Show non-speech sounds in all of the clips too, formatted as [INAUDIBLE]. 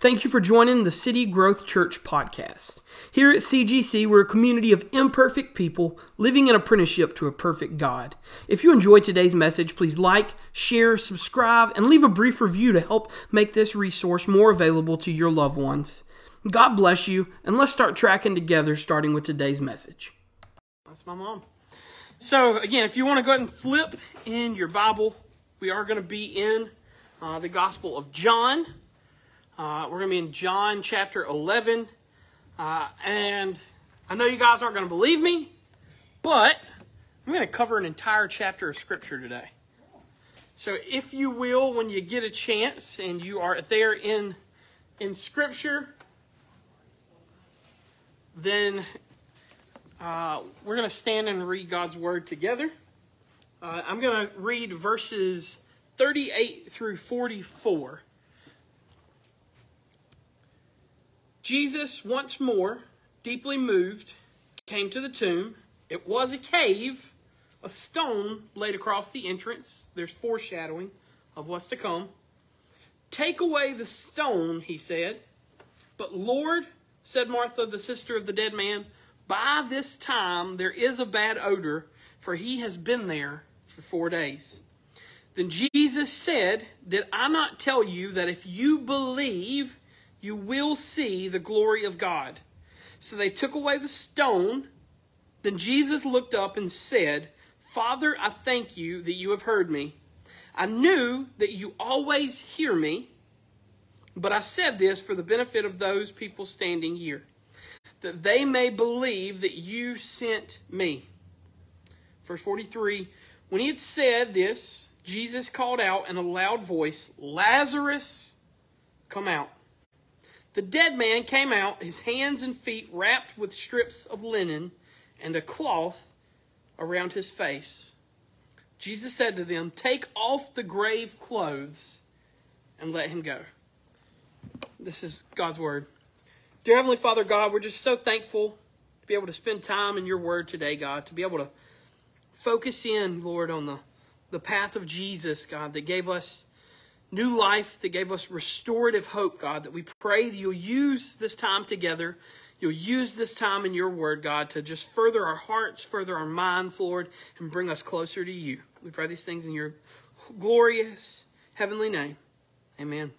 Thank you for joining the City Growth Church podcast. Here at CGC, we're a community of imperfect people living in apprenticeship to a perfect God. If you enjoyed today's message, please like, share, subscribe, and leave a brief review to help make this resource more available to your loved ones. God bless you, and let's start tracking together starting with today's message. That's my mom. So, again, if you want to go ahead and flip in your Bible, we are going to be in uh, the Gospel of John. Uh, we're going to be in John chapter 11. Uh, and I know you guys aren't going to believe me, but I'm going to cover an entire chapter of Scripture today. So if you will, when you get a chance and you are there in, in Scripture, then uh, we're going to stand and read God's Word together. Uh, I'm going to read verses 38 through 44. Jesus, once more, deeply moved, came to the tomb. It was a cave, a stone laid across the entrance. There's foreshadowing of what's to come. Take away the stone, he said. But Lord, said Martha, the sister of the dead man, by this time there is a bad odor, for he has been there for four days. Then Jesus said, Did I not tell you that if you believe, you will see the glory of God. So they took away the stone. Then Jesus looked up and said, Father, I thank you that you have heard me. I knew that you always hear me, but I said this for the benefit of those people standing here, that they may believe that you sent me. Verse 43 When he had said this, Jesus called out in a loud voice, Lazarus, come out. The dead man came out, his hands and feet wrapped with strips of linen and a cloth around his face. Jesus said to them, Take off the grave clothes and let him go. This is God's word. Dear Heavenly Father, God, we're just so thankful to be able to spend time in your word today, God, to be able to focus in, Lord, on the, the path of Jesus, God, that gave us new life, that gave us restorative hope, God, that we pray that you'll use this time together. You'll use this time in your word, God, to just further our hearts, further our minds, Lord, and bring us closer to you. We pray these things in your glorious heavenly name. Amen.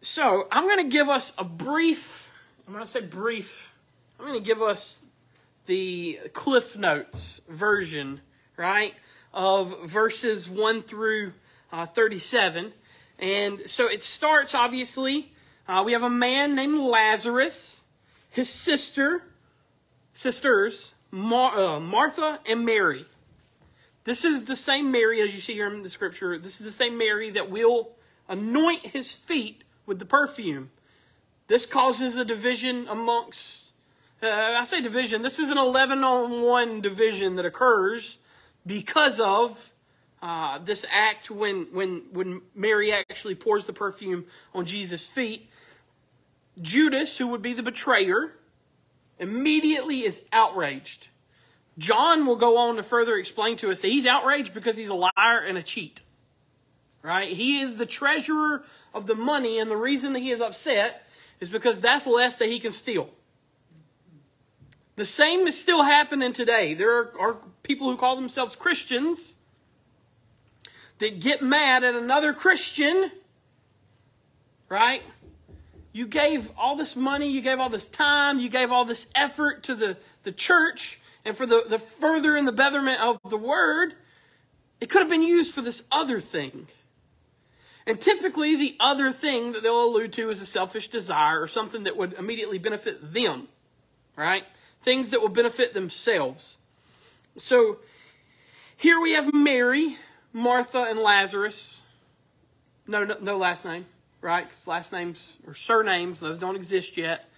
So, I'm going to give us a brief, I'm going to say brief, I'm going to give us the Cliff Notes version, right, of verses 1 through uh, 37. And so it starts, obviously, uh, we have a man named Lazarus, his sister, sisters, Mar- uh, Martha and Mary. This is the same Mary, as you see here in the scripture, this is the same Mary that will anoint his feet with the perfume. This causes a division amongst, uh, I say division, this is an 11 on 1 division that occurs because of uh, this act when, when, when Mary actually pours the perfume on Jesus' feet. Judas, who would be the betrayer, immediately is outraged. John will go on to further explain to us that he's outraged because he's a liar and a cheat. Right? He is the treasurer of the money, and the reason that he is upset is because that's less that he can steal. The same is still happening today. There are, are people who call themselves Christians that get mad at another Christian, right? You gave all this money, you gave all this time, you gave all this effort to the, the church and for the, the further in the betterment of the word. It could have been used for this other thing. And typically, the other thing that they'll allude to is a selfish desire or something that would immediately benefit them, right? Things that will benefit themselves. So here we have Mary Martha and Lazarus. No, no, no last name, right? Because last names or surnames, those don't exist yet.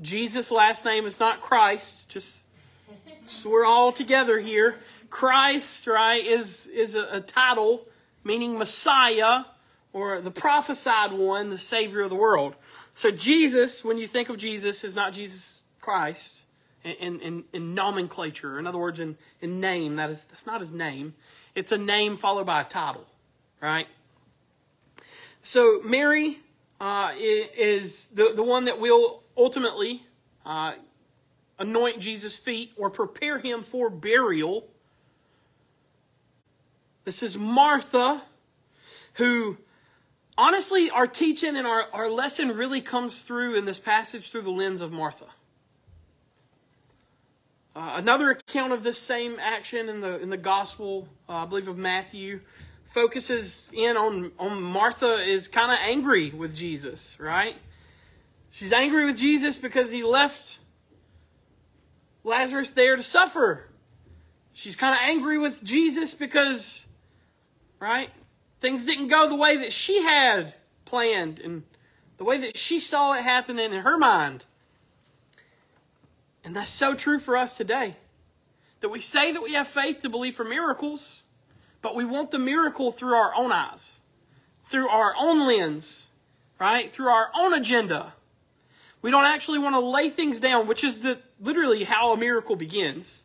Jesus' last name is not Christ. Just so we're all together here. Christ, right, is is a, a title meaning Messiah or the prophesied one, the Savior of the world. So Jesus, when you think of Jesus, is not Jesus Christ in, in, in nomenclature. In other words, in, in name. That is that's not his name. It's a name followed by a title, right? So Mary, uh, is the, the one that will ultimately uh, anoint Jesus' feet or prepare him for burial. This is Martha, who honestly, our teaching and our, our lesson really comes through in this passage through the lens of Martha. Uh, another account of this same action in the in the Gospel, uh, I believe of Matthew, focuses in on on Martha is kind of angry with Jesus, right? She's angry with Jesus because he left Lazarus there to suffer. She's kind of angry with Jesus because, right? Things didn't go the way that she had planned and the way that she saw it happening in her mind. And that's so true for us today. That we say that we have faith to believe for miracles, but we want the miracle through our own eyes, through our own lens, right? Through our own agenda. We don't actually want to lay things down, which is the literally how a miracle begins.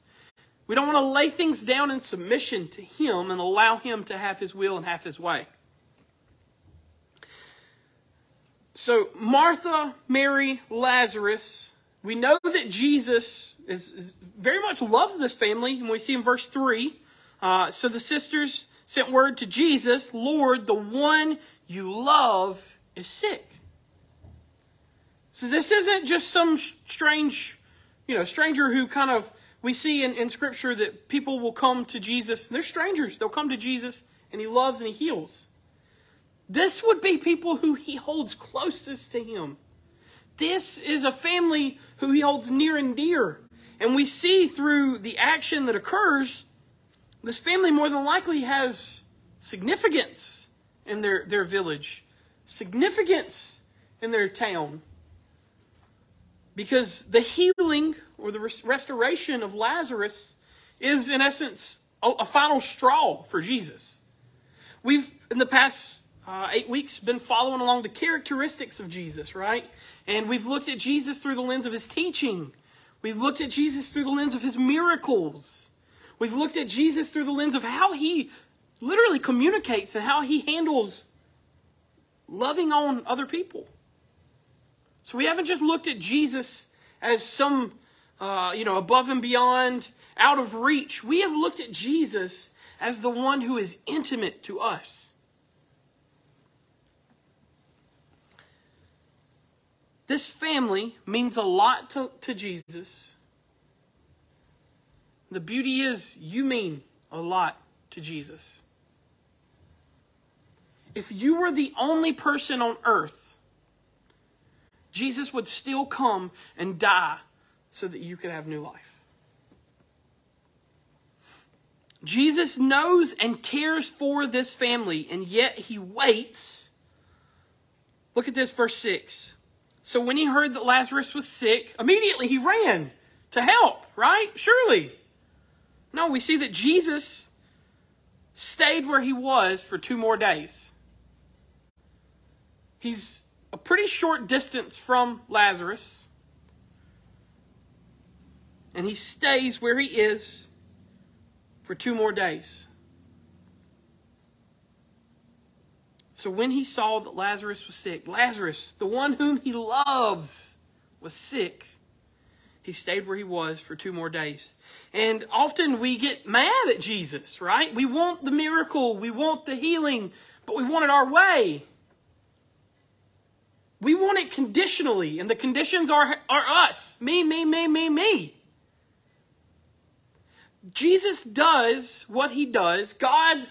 We don't want to lay things down in submission to Him and allow Him to have His will and have His way. So, Martha, Mary, Lazarus, we know that Jesus is, is very much loves this family, and we see in verse 3. Uh, so the sisters sent word to Jesus Lord, the one you love is sick. So this isn't just some strange, you know, stranger who kind of we see in, in Scripture that people will come to Jesus. And they're strangers. They'll come to Jesus and He loves and He heals. This would be people who He holds closest to Him. This is a family who He holds near and dear. And we see through the action that occurs, this family more than likely has significance in their, their village, significance in their town. Because the healing or the restoration of Lazarus is, in essence, a, a final straw for Jesus. We've, in the past uh, eight weeks, been following along the characteristics of Jesus, right? And we've looked at Jesus through the lens of his teaching. We've looked at Jesus through the lens of his miracles. We've looked at Jesus through the lens of how he literally communicates and how he handles loving on other people. So we haven't just looked at Jesus as some uh, you know, above and beyond, out of reach. We have looked at Jesus as the one who is intimate to us. This family means a lot to, to Jesus. The beauty is, you mean a lot to Jesus. If you were the only person on earth, Jesus would still come and die so that you could have new life. Jesus knows and cares for this family, and yet he waits. Look at this, verse 6. So when he heard that Lazarus was sick, immediately he ran to help, right? Surely. No, we see that Jesus stayed where he was for two more days. He's a pretty short distance from Lazarus and he stays where he is for two more days. So when he saw that Lazarus was sick, Lazarus, the one whom he loves, was sick, he stayed where he was for two more days. And often we get mad at Jesus, right? We want the miracle, we want the healing, but we want it our way. We want it conditionally, and the conditions are, are us. Me, me, me, me, me. Jesus does what he does. God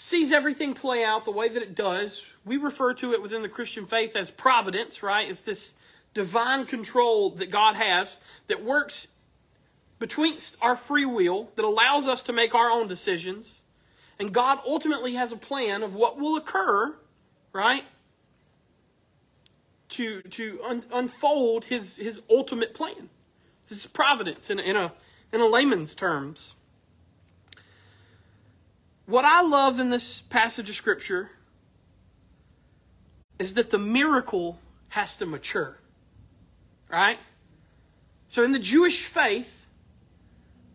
sees everything play out the way that it does. We refer to it within the Christian faith as providence, right? It's this divine control that God has that works between our free will, that allows us to make our own decisions. And God ultimately has a plan of what will occur, right? To, to un- unfold his, his ultimate plan. This is providence in, in a in a layman's terms. What I love in this passage of Scripture is that the miracle has to mature. Right? So in the Jewish faith,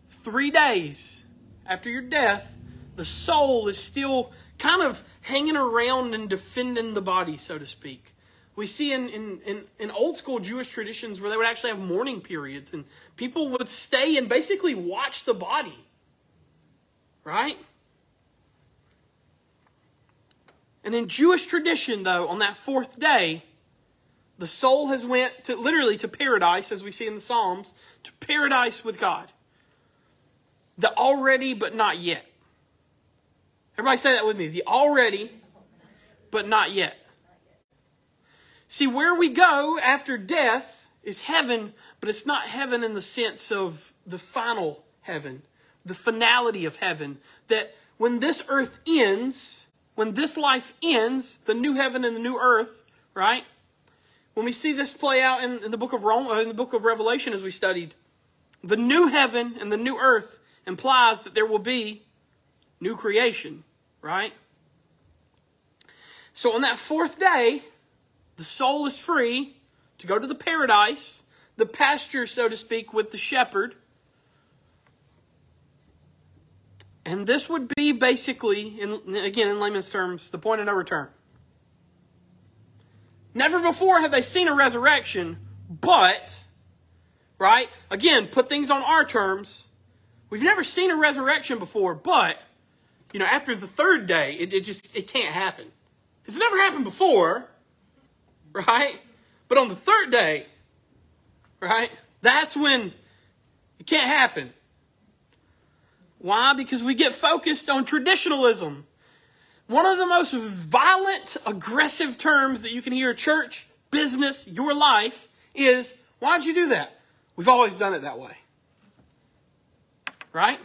three days after your death, the soul is still kind of hanging around and defending the body, so to speak. We see in, in, in, in, old school Jewish traditions where they would actually have mourning periods and people would stay and basically watch the body. Right? And in Jewish tradition, though, on that fourth day, the soul has went to literally to paradise, as we see in the Psalms, to paradise with God. The already but not yet. Everybody say that with me. The already but not yet. See, where we go after death is heaven, but it's not heaven in the sense of the final heaven, the finality of heaven. That when this earth ends, when this life ends, the new heaven and the new earth, right? When we see this play out in, in the book of Rome, uh, in the book of Revelation, as we studied, the new heaven and the new earth implies that there will be new creation, right? So on that fourth day, the soul is free to go to the paradise, the pasture, so to speak, with the shepherd. And this would be basically, in, again, in layman's terms, the point of no return. Never before have they seen a resurrection, but, right? Again, put things on our terms. We've never seen a resurrection before, but, you know, after the third day, it, it just, it can't happen. It's never happened before, right? But on the third day, right? That's when it can't happen. Why? Because we get focused on traditionalism. One of the most violent, aggressive terms that you can hear church, business, your life is why'd you do that? We've always done it that way. Right?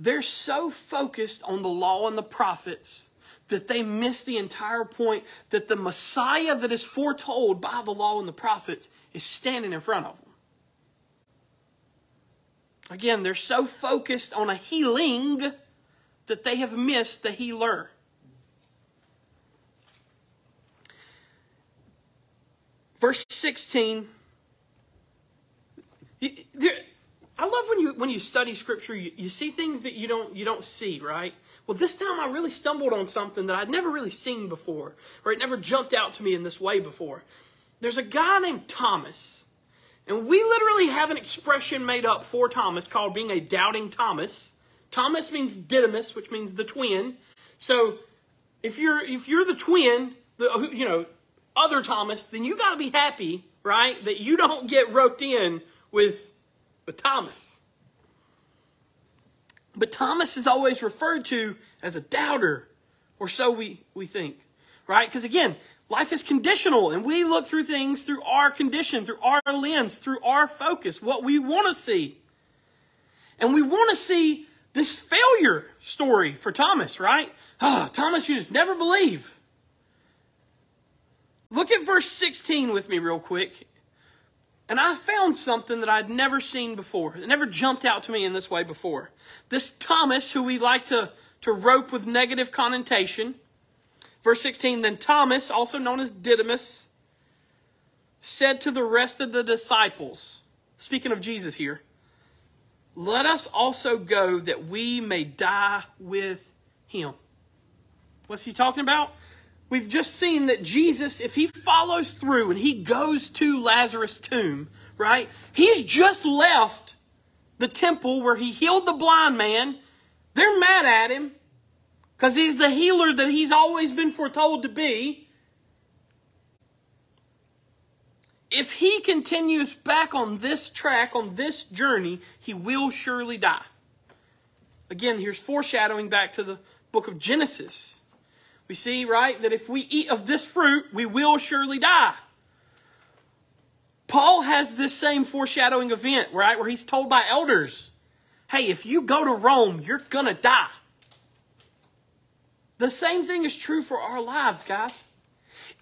They're so focused on the law and the prophets that they miss the entire point that the Messiah that is foretold by the law and the prophets is standing in front of them. Again, they're so focused on a healing that they have missed the healer. Verse 16. I love when you when you study scripture, you, you see things that you don't you don't see, right? Well, this time I really stumbled on something that I'd never really seen before, or it never jumped out to me in this way before. There's a guy named Thomas and we literally have an expression made up for Thomas called being a doubting Thomas. Thomas means Didymus, which means the twin. So if you're if you're the twin, the you know, other Thomas, then you got to be happy, right? That you don't get roped in with with Thomas. But Thomas is always referred to as a doubter, or so we, we think, right? Because again, Life is conditional, and we look through things through our condition, through our lens, through our focus, what we want to see. And we want to see this failure story for Thomas, right? Oh, Thomas, you just never believe. Look at verse 16 with me, real quick. And I found something that I'd never seen before. It never jumped out to me in this way before. This Thomas, who we like to, to rope with negative connotation, Verse 16 Then Thomas, also known as Didymus, said to the rest of the disciples, speaking of Jesus here, let us also go that we may die with him. What's he talking about? We've just seen that Jesus, if he follows through and he goes to Lazarus' tomb, right? He's just left the temple where he healed the blind man. They're mad at him. Because he's the healer that he's always been foretold to be. If he continues back on this track, on this journey, he will surely die. Again, here's foreshadowing back to the book of Genesis. We see, right, that if we eat of this fruit, we will surely die. Paul has this same foreshadowing event, right, where he's told by elders, hey, if you go to Rome, you're going to die. The same thing is true for our lives, guys.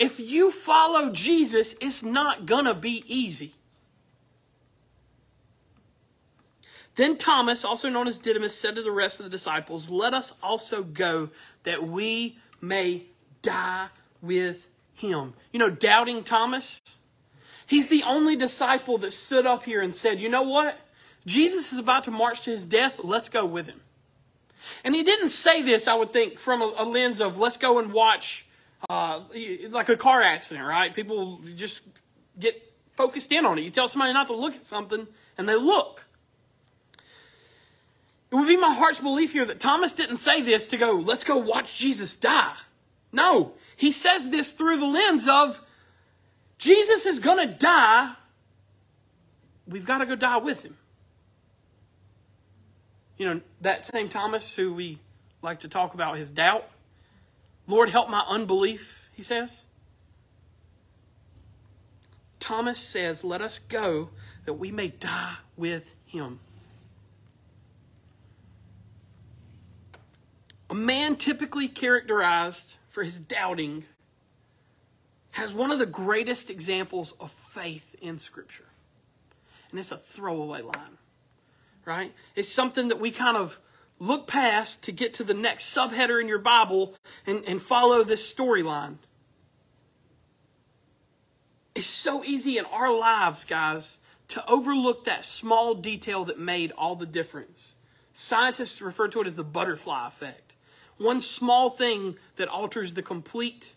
If you follow Jesus, it's not going to be easy. Then Thomas, also known as Didymus, said to the rest of the disciples, Let us also go that we may die with him. You know, doubting Thomas, He's the only disciple that stood up here and said, you know what? Jesus is about to march to his death. Let's go with him. And he didn't say this, I would think, from a, a lens of let's go and watch uh, like a car accident, right? People just get focused in on it. You tell somebody not to look at something, and they look. It would be my heart's belief here that Thomas didn't say this to go, let's go watch Jesus die. No, he says this through the lens of Jesus is going to die. We've got to go die with him. You know, that same Thomas who we like to talk about his doubt. Lord, help my unbelief, he says. Thomas says, Let us go that we may die with him. A man typically characterized for his doubting has one of the greatest examples of faith in Scripture. And it's a throwaway line, right? It's something that we kind of look past to get to the next subheader in your Bible and, and follow this storyline. It's so easy in our lives, guys, to overlook that small detail that made all the difference. Scientists refer to it as the butterfly effect. One small thing that alters the complete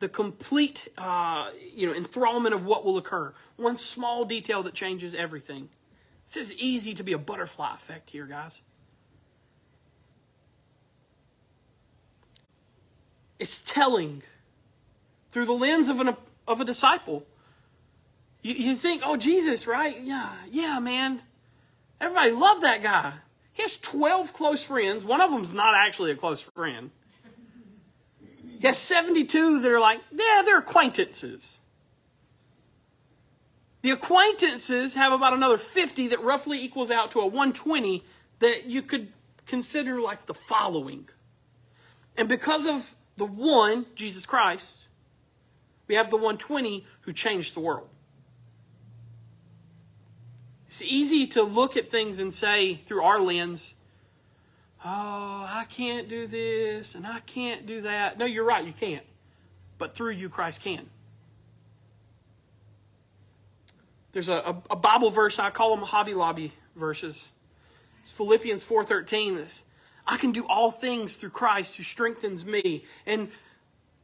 the complete uh, you know enthrallment of what will occur. One small detail that changes everything. It's just easy to be a butterfly effect here, guys. It's telling through the lens of, an, of a disciple. You, you think, oh, Jesus, right? Yeah, yeah, man. Everybody loved that guy. He has 12 close friends. One of them's not actually a close friend. He has 72 that are like, yeah, they're acquaintances. The acquaintances have about another 50 that roughly equals out to a 120 that you could consider like the following. And because of the one, Jesus Christ, we have the 120 who changed the world. It's easy to look at things and say, through our lens, oh, I can't do this and I can't do that. No, you're right, you can't. But through you, Christ can. There's a, a, a Bible verse, I call them Hobby Lobby verses. It's Philippians 4.13. This, I can do all things through Christ who strengthens me. And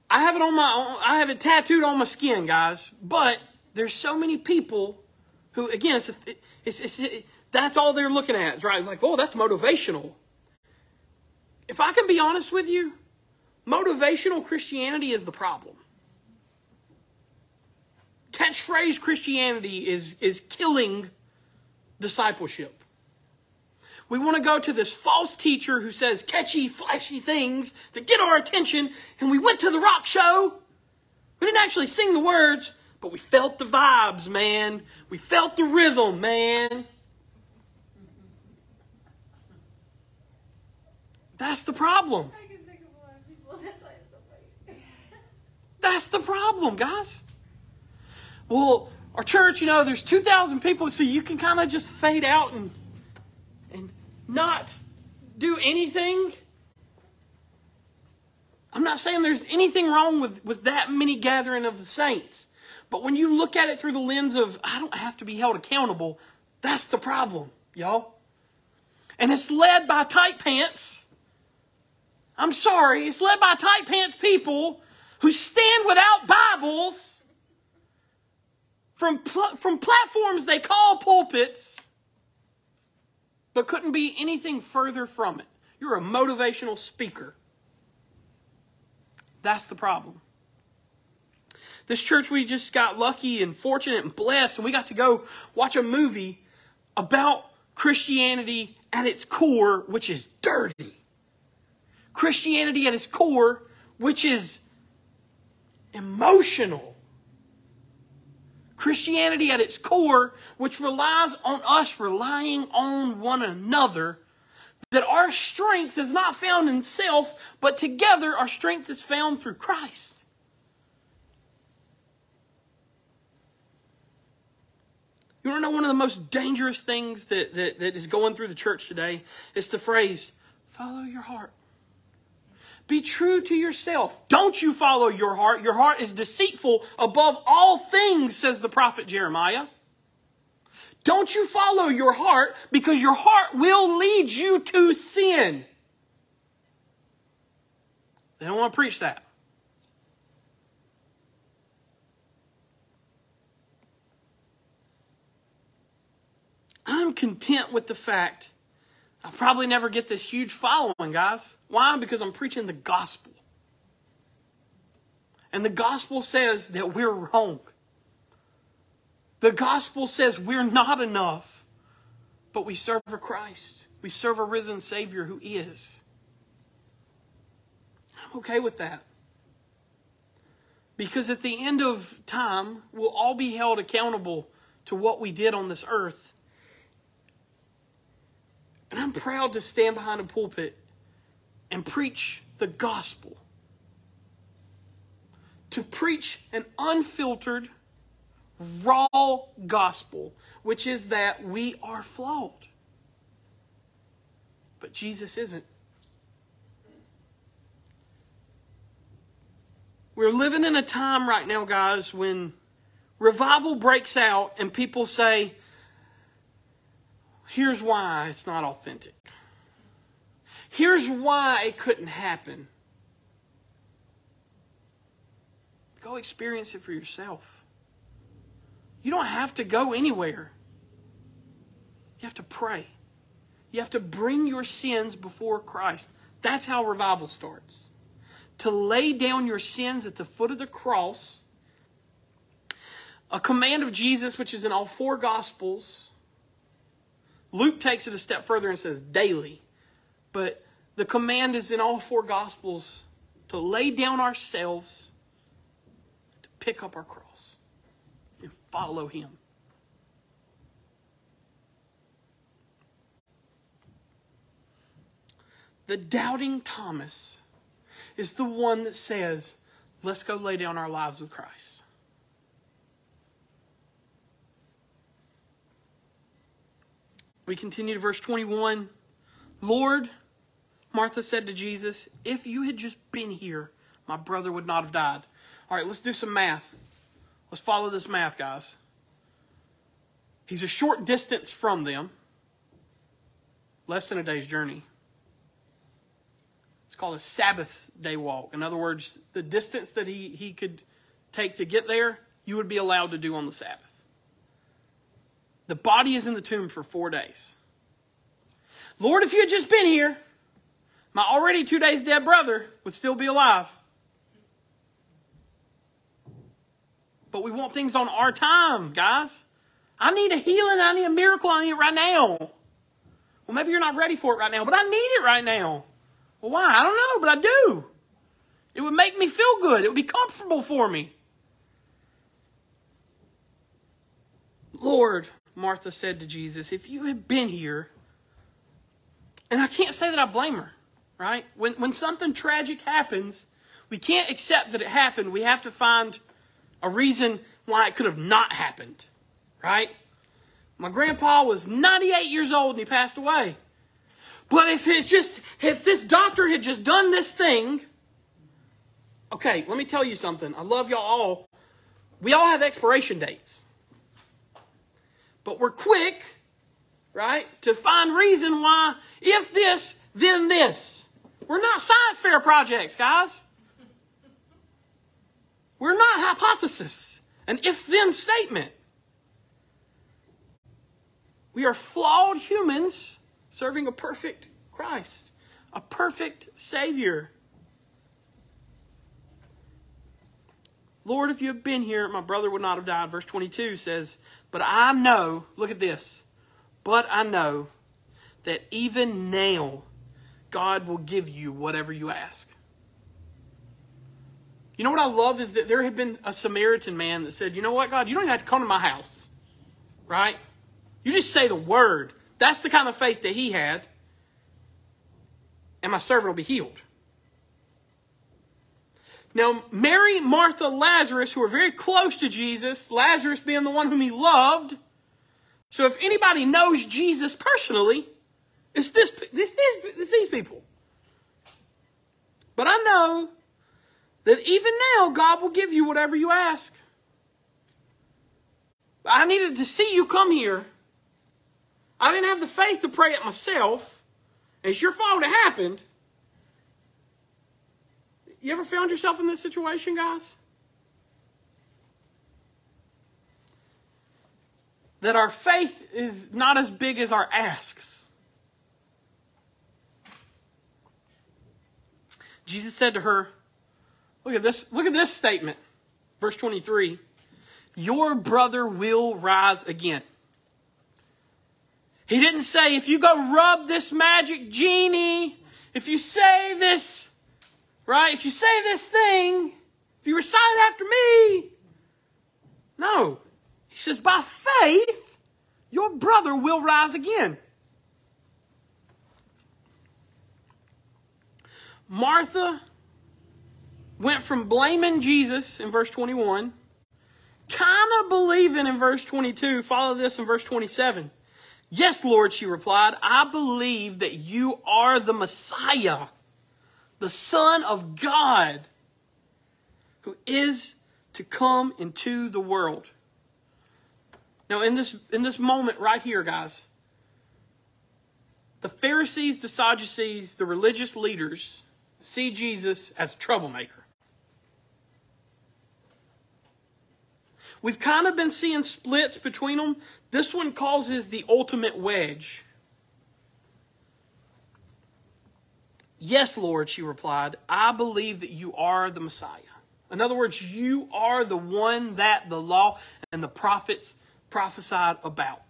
I have it on my, I have it tattooed on my skin, guys. But there's so many people who, again, it's, it's, it's, it, that's all they're looking at, right? Like, oh, that's motivational. If I can be honest with you, motivational Christianity is the problem. Catchphrase Christianity is, is killing discipleship. We want to go to this false teacher who says catchy, flashy things that get our attention, and we went to the rock show. We didn't actually sing the words, but we felt the vibes, man. We felt the rhythm, man. That's the problem. That's the problem, guys. Well, our church, you know, there's 2,000 people, so you can kind of just fade out and and not do anything. I'm not saying there's anything wrong with, with that many gathering of the saints. But when you look at it through the lens of, I don't have to be held accountable, that's the problem, y'all. And it's led by tight pants. I'm sorry, it's led by tight pants people who stand without Bibles from, pl- from platforms they call pulpits, but couldn't be anything further from it. You're a motivational speaker. That's the problem. This church, we just got lucky and fortunate and blessed, and we got to go watch a movie about Christianity at its core, which is dirty. Christianity at its core, which is emotional. Christianity at its core, which relies on us relying on one another, that our strength is not found in self, but together our strength is found through Christ. You want to know one of the most dangerous things that, that, that is going through the church today? It's the phrase, follow your heart. Be true to yourself. Don't you follow your heart. Your heart is deceitful above all things, says the prophet Jeremiah. Don't you follow your heart because your heart will lead you to sin. They don't want to preach that. I'm content with the fact I'll probably never get this huge following, guys. Why? Because I'm preaching the gospel. And the gospel says that we're wrong. The gospel says we're not enough, but we serve a Christ. We serve a risen Savior who is. I'm okay with that. Because at the end of time, we'll all be held accountable to what we did on this earth. And I'm proud to stand behind a pulpit and preach the gospel. To preach an unfiltered, raw gospel, which is that we are flawed. But Jesus isn't. We're living in a time right now, guys, when revival breaks out and people say, here's why it's not authentic. Here's why it couldn't happen. Go experience it for yourself. You don't have to go anywhere. You have to pray. You have to bring your sins before Christ. That's how revival starts. To lay down your sins at the foot of the cross. A command of Jesus, which is in all four Gospels. Luke takes it a step further and says daily. But the command is in all four Gospels to lay down ourselves, to pick up our cross, and follow Him. The doubting Thomas is the one that says, Let's go lay down our lives with Christ. We continue to verse 21. Lord, Martha said to Jesus, If you had just been here, my brother would not have died. All right, let's do some math. Let's follow this math, guys. He's a short distance from them, less than a day's journey. It's called a Sabbath day walk. In other words, the distance that he, he could take to get there, you would be allowed to do on the Sabbath. The body is in the tomb for four days. Lord, if you had just been here, my already two days dead brother would still be alive. But we want things on our time, guys. I need a healing. I need a miracle. I need it right now. Well, maybe you're not ready for it right now, but I need it right now. Well, why? I don't know, but I do. It would make me feel good. It would be comfortable for me. Lord, Martha said to Jesus, if you had been here, and I can't say that I blame her, right? When, when something tragic happens, we can't accept that it happened. We have to find a reason why it could have not happened, right? My grandpa was 98 years old and he passed away. But if it just, if this doctor had just done this thing, okay, let me tell you something. I love y'all all. We all have expiration dates. But we're quick, right, to find reason why if this, then this. We're not science fair projects, guys. We're not hypothesis, an if then statement. We are flawed humans serving a perfect Christ, a perfect Savior. Lord, if you had been here, my brother would not have died. Verse 22 says, but I know, look at this, but I know that even now God will give you whatever you ask. You know what I love is that there had been a Samaritan man that said, You know what, God, you don't even have to come to my house. Right? You just say the word. That's the kind of faith that he had. And my servant will be healed. Now, Mary, Martha, Lazarus, who are very close to Jesus, Lazarus being the one whom he loved. So if anybody knows Jesus personally, it's this, this, this, it's these people. But I know that even now, God will give you whatever you ask. I needed to see you come here. I didn't have the faith to pray it myself. It's your fault it happened. You ever found yourself in this situation, guys? That our faith is not as big as our asks. Jesus said to her, Look at this, look at this statement. Verse 23. Your brother will rise again. He didn't say, if you go rub this magic genie, if you say this, right? If you say this thing, if you recite it after me. No. He says, by faith, your brother will rise again. Martha went from blaming Jesus in verse 21, kind of believing in verse 22. Follow this in verse 27. Yes, Lord, she replied, I believe that you are the Messiah, the Son of God, who is to come into the world. Now, in this, in this moment right here, guys, the Pharisees, the Sadducees, the religious leaders see Jesus as a troublemaker. We've kind of been seeing splits between them. This one causes the ultimate wedge. Yes, Lord, she replied, I believe that you are the Messiah. In other words, you are the one that the law and the prophets prophesied about.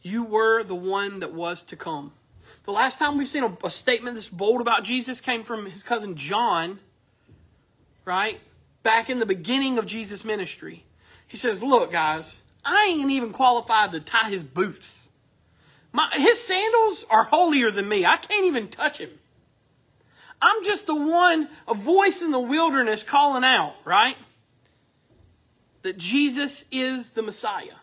You were the one that was to come. The last time we've seen a, a statement this bold about Jesus came from his cousin John, right? back in the beginning of Jesus' ministry. He says, Look, guys, I ain't even qualified to tie his boots. My, his sandals are holier than me. I can't even touch him. I'm just the one, a voice in the wilderness calling out, right? That Jesus is the Messiah.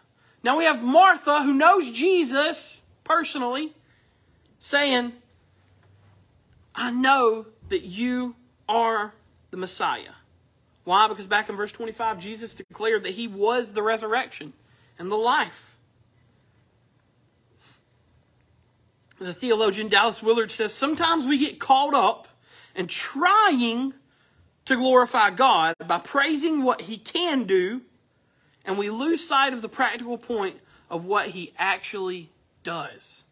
Now we have Martha, who knows Jesus personally, saying, I know that you are the Messiah. Why? Because back in verse 25, Jesus declared that he was the resurrection and the life. The theologian Dallas Willard says sometimes we get caught up in trying to glorify God by praising what he can do, and we lose sight of the practical point of what he actually does.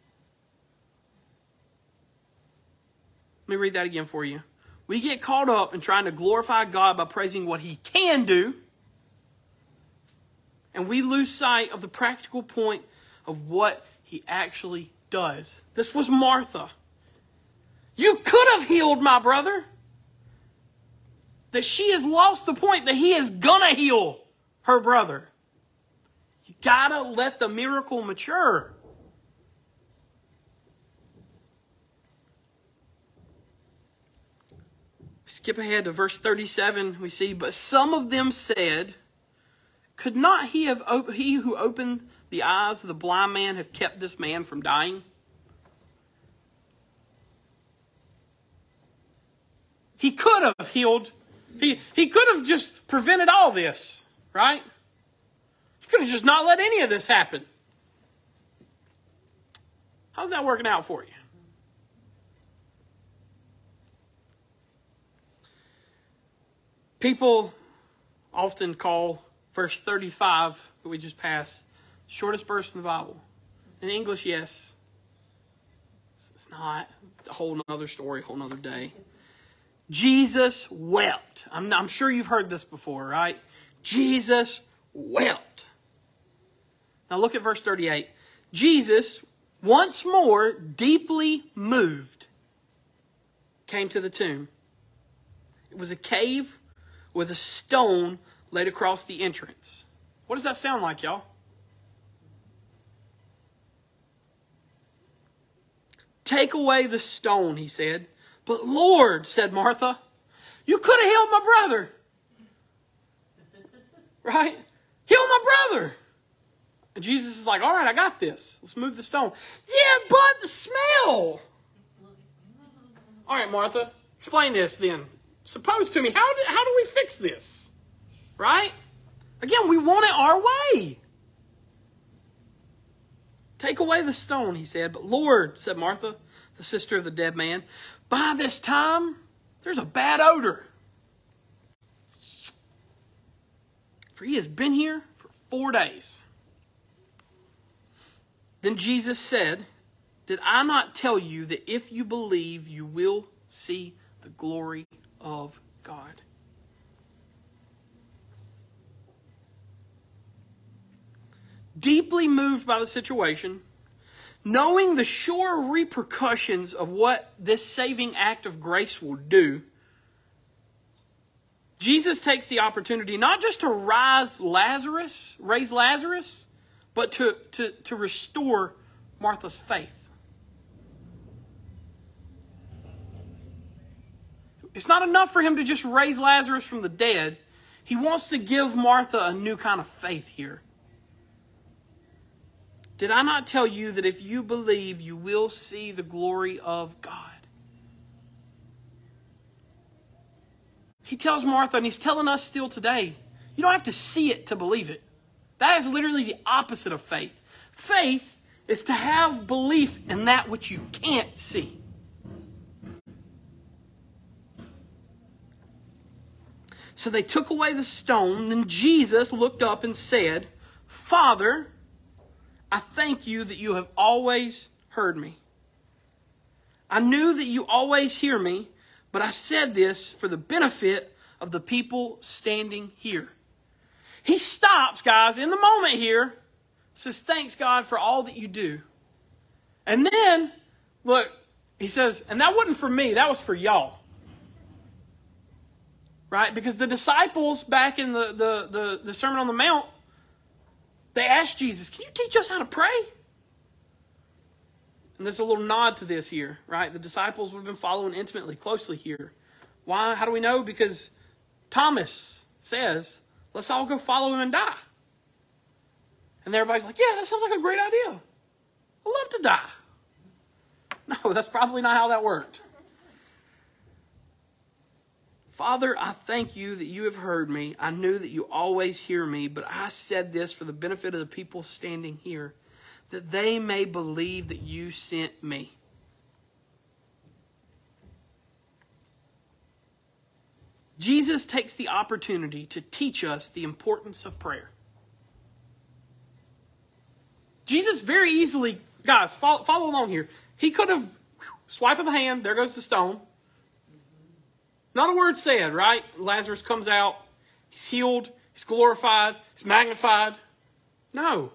Let me read that again for you. We get caught up in trying to glorify God by praising what He can do, and we lose sight of the practical point of what He actually does. This was Martha. You could have healed my brother. That she has lost the point that He is gonna heal her brother. You gotta let the miracle mature. skip ahead to verse 37, we see, But some of them said, Could not he, have op- he who opened the eyes of the blind man have kept this man from dying? He could have healed. He, he could have just prevented all this, right? He could have just not let any of this happen. How's that working out for you? People often call verse 35 that we just passed shortest verse in the Bible. In English, yes. It's not. A whole other story, whole other day. Jesus wept. I'm, I'm sure you've heard this before, right? Jesus wept. Now look at verse 38. Jesus, once more deeply moved, came to the tomb. It was a cave with a stone laid across the entrance. What does that sound like, y'all? Take away the stone, he said. But Lord, said Martha, you could have healed my brother. [LAUGHS] Right? Heal my brother. And Jesus is like, all right, I got this. Let's move the stone. Yeah, but the smell. All right, Martha, explain this then. Suppose to me, how do, how do we fix this? Right? Again, we want it our way. Take away the stone, he said. But Lord, said Martha, the sister of the dead man, by this time, there's a bad odor. For he has been here for four days. Then Jesus said, Did I not tell you that if you believe, you will see the glory of God? Deeply moved by the situation, knowing the sure repercussions of what this saving act of grace will do, Jesus takes the opportunity not just to rise Lazarus, raise Lazarus, but to, to, to restore Martha's faith. It's not enough for him to just raise Lazarus from the dead. He wants to give Martha a new kind of faith here. Did I not tell you that if you believe, you will see the glory of God? He tells Martha, and he's telling us still today, you don't have to see it to believe it. That is literally the opposite of faith. Faith is to have belief in that which you can't see. So they took away the stone, and Jesus looked up and said, Father, I thank you that you have always heard me. I knew that you always hear me, but I said this for the benefit of the people standing here. He stops, guys, in the moment here, says, Thanks, God, for all that you do. And then, look, he says, And that wasn't for me, that was for y'all. Right? Because the disciples back in the, the, the, the Sermon on the Mount, they asked Jesus, Can you teach us how to pray? And there's a little nod to this here, right? The disciples would have been following intimately, closely here. Why? How do we know? Because Thomas says, let's all go follow him and die. And everybody's like, yeah, that sounds like a great idea. I'd love to die. [LAUGHS] No, that's probably not how that worked. Father, I thank you that you have heard me. I knew that you always hear me, but I said this for the benefit of the people standing here that they may believe that you sent me. Jesus takes the opportunity to teach us the importance of prayer. Jesus very easily, guys, follow, follow along here. He could have swipe of the hand, there goes the stone. Not a word said, right? Lazarus comes out, he's healed, he's glorified, he's magnified. No.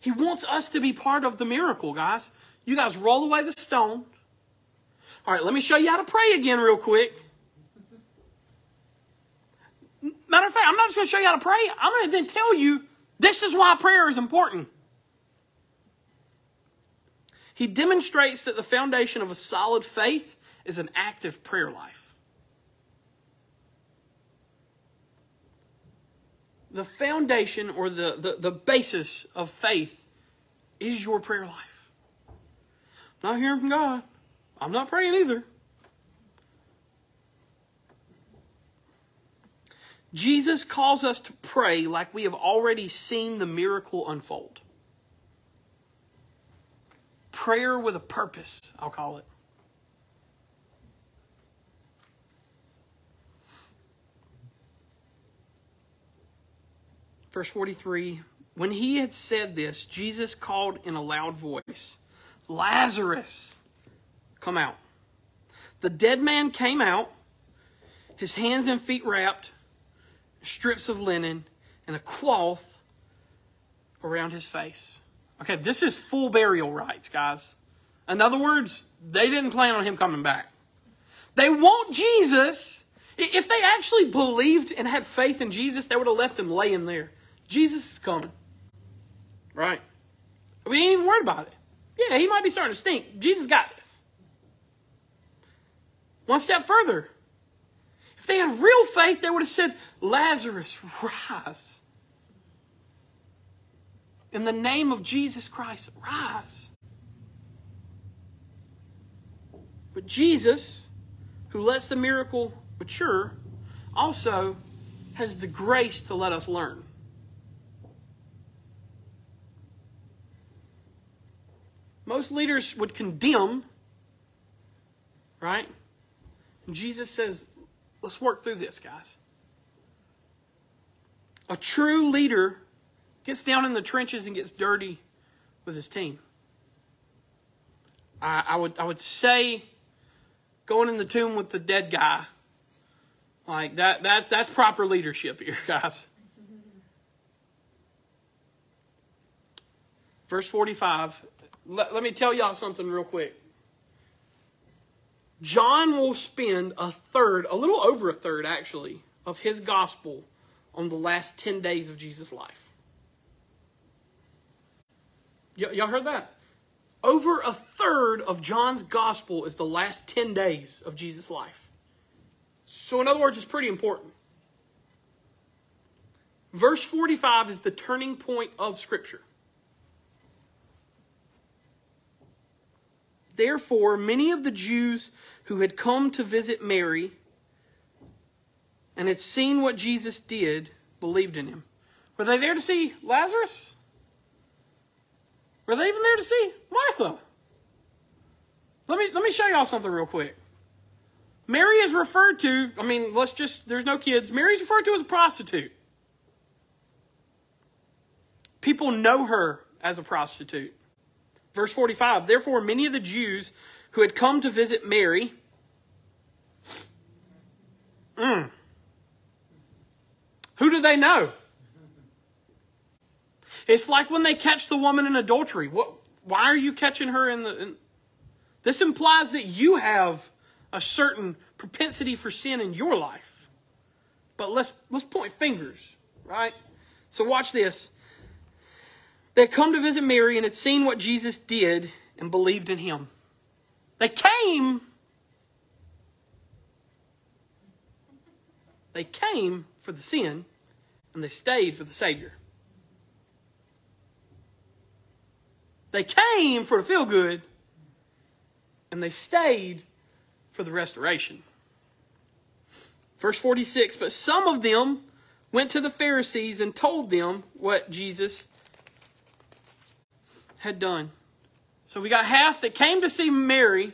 He wants us to be part of the miracle, guys. You guys roll away the stone. All right, let me show you how to pray again, real quick. Matter of fact, I'm not just going to show you how to pray. I'm going to then tell you this is why prayer is important. He demonstrates that the foundation of a solid faith is an active prayer life. the foundation or the, the, the basis of faith is your prayer life. I'm not hearing from God. I'm not praying either. Jesus calls us to pray like we have already seen the miracle unfold. Prayer with a purpose, I'll call it. Verse 43 When he had said this, Jesus called in a loud voice, Lazarus, come out. The dead man came out, his hands and feet wrapped, strips of linen, and a cloth around his face. Okay, this is full burial rites, guys. In other words, they didn't plan on him coming back. They want Jesus. If they actually believed and had faith in Jesus, they would have left him laying there. Jesus is coming. Right? We ain't even worried about it. Yeah, he might be starting to stink. Jesus got this. One step further. If they had real faith, they would have said, Lazarus, rise. In the name of Jesus Christ, rise. But Jesus, who lets the miracle mature, also has the grace to let us learn. Most leaders would condemn, right? And Jesus says, let's work through this, guys. A true leader gets down in the trenches and gets dirty with his team. I, I would I would say going in the tomb with the dead guy. Like that that that's proper leadership here, [LAUGHS] guys. Verse 45. Let, let me tell y'all something real quick. John will spend a third, a little over a third actually, of his gospel on the last 10 days of Jesus' life. Y- y'all heard that? Over a third of John's gospel is the last 10 days of Jesus' life. So, in other words, it's pretty important. Verse 45 is the turning point of Scripture. Therefore, many of the Jews who had come to visit Mary and had seen what Jesus did believed in him. Were they there to see Lazarus? Were they even there to see Martha? Let me let me show y'all something real quick. Mary is referred to, I mean, let's just there's no kids. Mary's referred to as a prostitute. People know her as a prostitute. Verse 45 Therefore, many of the Jews who had come to visit Mary. Mm, who do they know? It's like when they catch the woman in adultery. What? Why are you catching her in the? In, this implies that you have a certain propensity for sin in your life. But let's let's point fingers, right? So watch this. They had come to visit Mary and had seen what Jesus did and believed in him. They came. They came for the sin and they stayed for the Savior. They came for the feel good, and they stayed for the restoration. Verse 46 But some of them went to the Pharisees and told them what Jesus had done. So we got half that came to see Mary,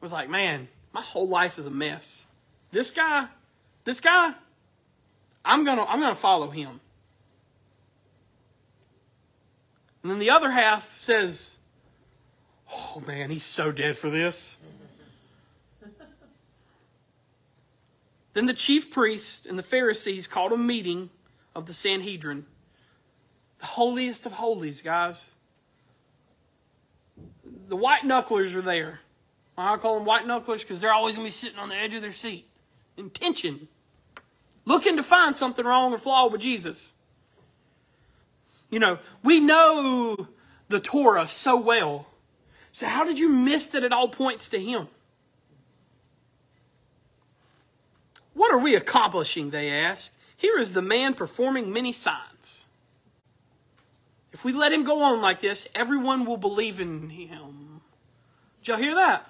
was like, man, my whole life is a mess. This guy, this guy, I'm gonna I'm gonna follow him. And then the other half says, Oh man, he's so dead for this. then the chief priests and the Pharisees called a meeting of the Sanhedrin. The holiest of holies, guys. The white knucklers are there. I call them white knucklers because they're always going to be sitting on the edge of their seat in tension, looking to find something wrong or flawed with Jesus. You know, we know the Torah so well. So how did you miss that it all points to him? What are we accomplishing, they ask. Here is the man performing many signs. If we let him go on like this, everyone will believe in him. Did y'all hear that?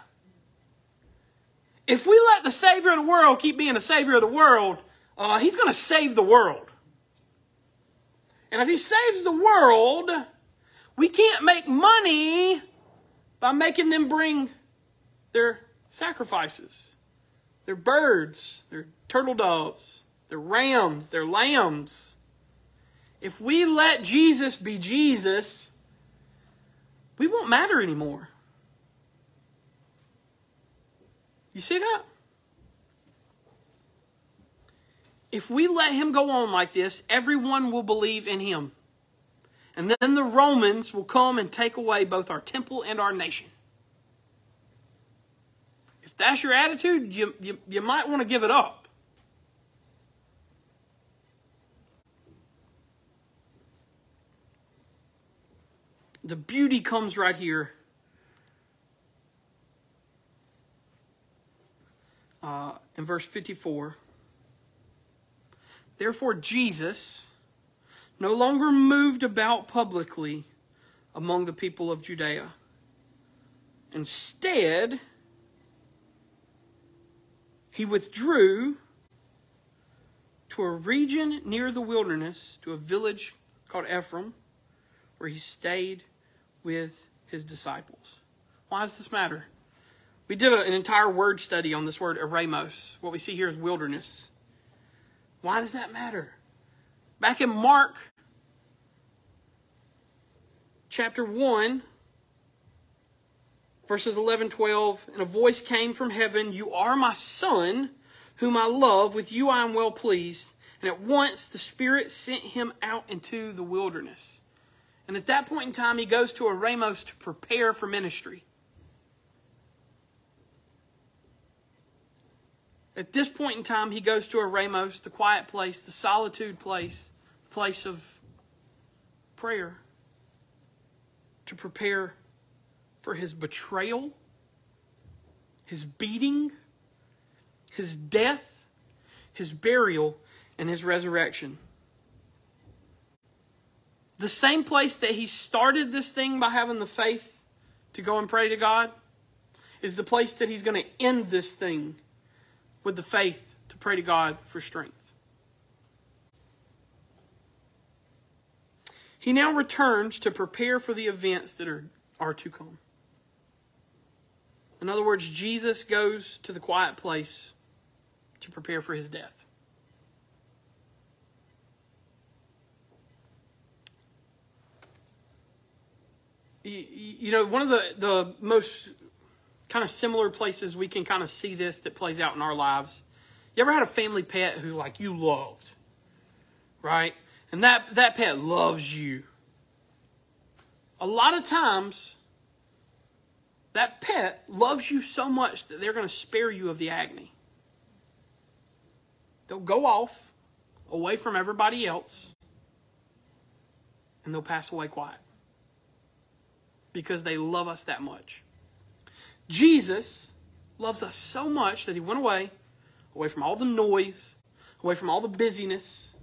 If we let the Savior of the world keep being the Savior of the world, uh, he's going to save the world. And if he saves the world, we can't make money by making them bring their sacrifices, their birds, their turtle doves, their rams, their lambs. If we let Jesus be Jesus, we won't matter anymore. You see that? if we let him go on like this, everyone will believe in him. And then the Romans will come and take away both our temple and our nation. If that's your attitude, you, you, you might want to give it up. The beauty comes right here. Uh, in verse 54. Therefore, Jesus no longer moved about publicly among the people of Judea. Instead, he withdrew to a region near the wilderness, to a village called Ephraim, where he stayed with his disciples. Why does this matter? We did an entire word study on this word eremos. What we see here is wilderness. Why does that matter? Back in Mark chapter 1, verses 11, 12, and a voice came from heaven, You are my son, whom I love. With you I am well pleased. And at once the Spirit sent him out into the wilderness. And at that point in time, he goes to Eremos to prepare for ministry. At this point in time, he goes to Eremos, the quiet place, the solitude place, place of prayer, to prepare for his betrayal, his beating, his death, his burial, and his resurrection. The same place that he started this thing by having the faith to go and pray to God is the place that he's going to end this thing with the faith to pray to God for strength. He now returns to prepare for the events that are, are to come. In other words, Jesus goes to the quiet place to prepare for his death. You, know, one of the, the most kind of similar places we can kind of see this that plays out in our lives. You ever had a family pet who like you loved, right? And that that pet loves you. A lot of times that pet loves you so much that they're going to spare you of the agony. They'll go off away from everybody else and they'll pass away quiet because they love us that much. Jesus loves us so much that he went away, away from all the noise, away from all the busyness.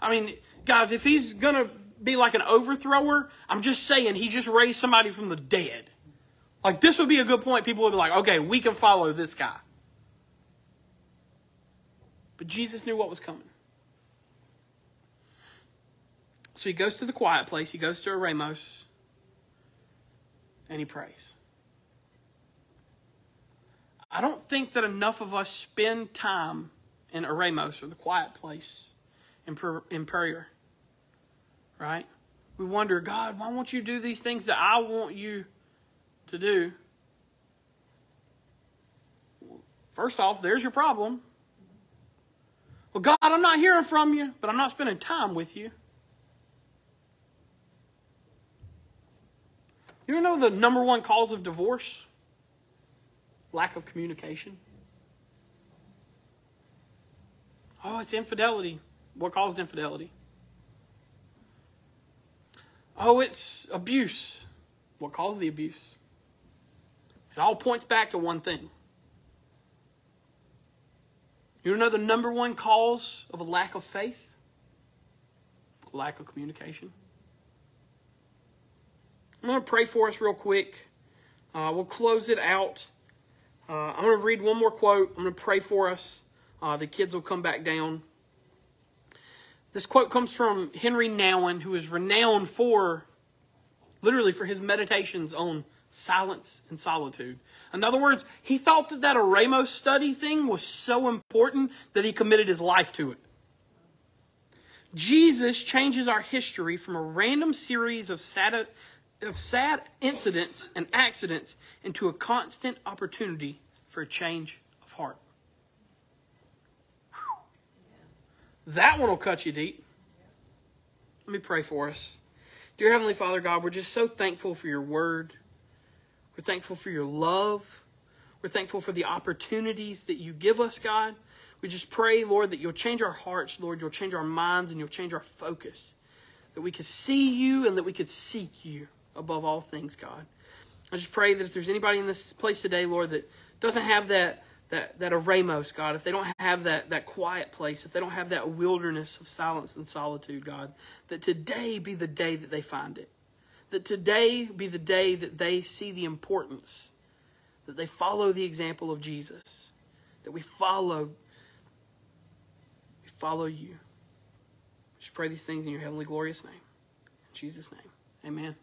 I mean, guys, if he's going to be like an overthrower, I'm just saying he just raised somebody from the dead. Like, this would be a good point. People would be like, okay, we can follow this guy. But Jesus knew what was coming. So he goes to the quiet place, he goes to Eremos, and he prays. I don't think that enough of us spend time in Eremos or the quiet place in, in prayer. Right? We wonder, God, why won't you do these things that I want you to do? First off, there's your problem. Well, God, I'm not hearing from you, but I'm not spending time with you. You know the number one cause of divorce? Lack of communication. Oh, it's infidelity. What caused infidelity? Oh, it's abuse. What caused the abuse? It all points back to one thing. You know the number one cause of a lack of faith? Lack of communication. I'm going to pray for us real quick. Uh, we'll close it out. Uh, I'm going to read one more quote. I'm going to pray for us. Uh, the kids will come back down. This quote comes from Henri Nouwen, who is renowned for, literally, for his meditations on silence and solitude. In other words, he thought that that Eremos study thing was so important that he committed his life to it. Jesus changes our history from a random series of sad, of sad incidents and accidents into a constant opportunity for a change of heart. That one will cut you deep. Let me pray for us. Dear Heavenly Father God, we're just so thankful for your word. We're thankful for your love. We're thankful for the opportunities that you give us, God. We just pray, Lord, that you'll change our hearts, Lord. You'll change our minds and you'll change our focus. That we could see you and that we could seek you above all things, God. I just pray that if there's anybody in this place today, Lord, that doesn't have that that that eremos, God, if they don't have that that quiet place, if they don't have that wilderness of silence and solitude, God, that today be the day that they find it. That today be the day that they see the importance, that they follow the example of Jesus, that we follow. We follow you. Just pray these things in your heavenly glorious name. In Jesus' name. Amen.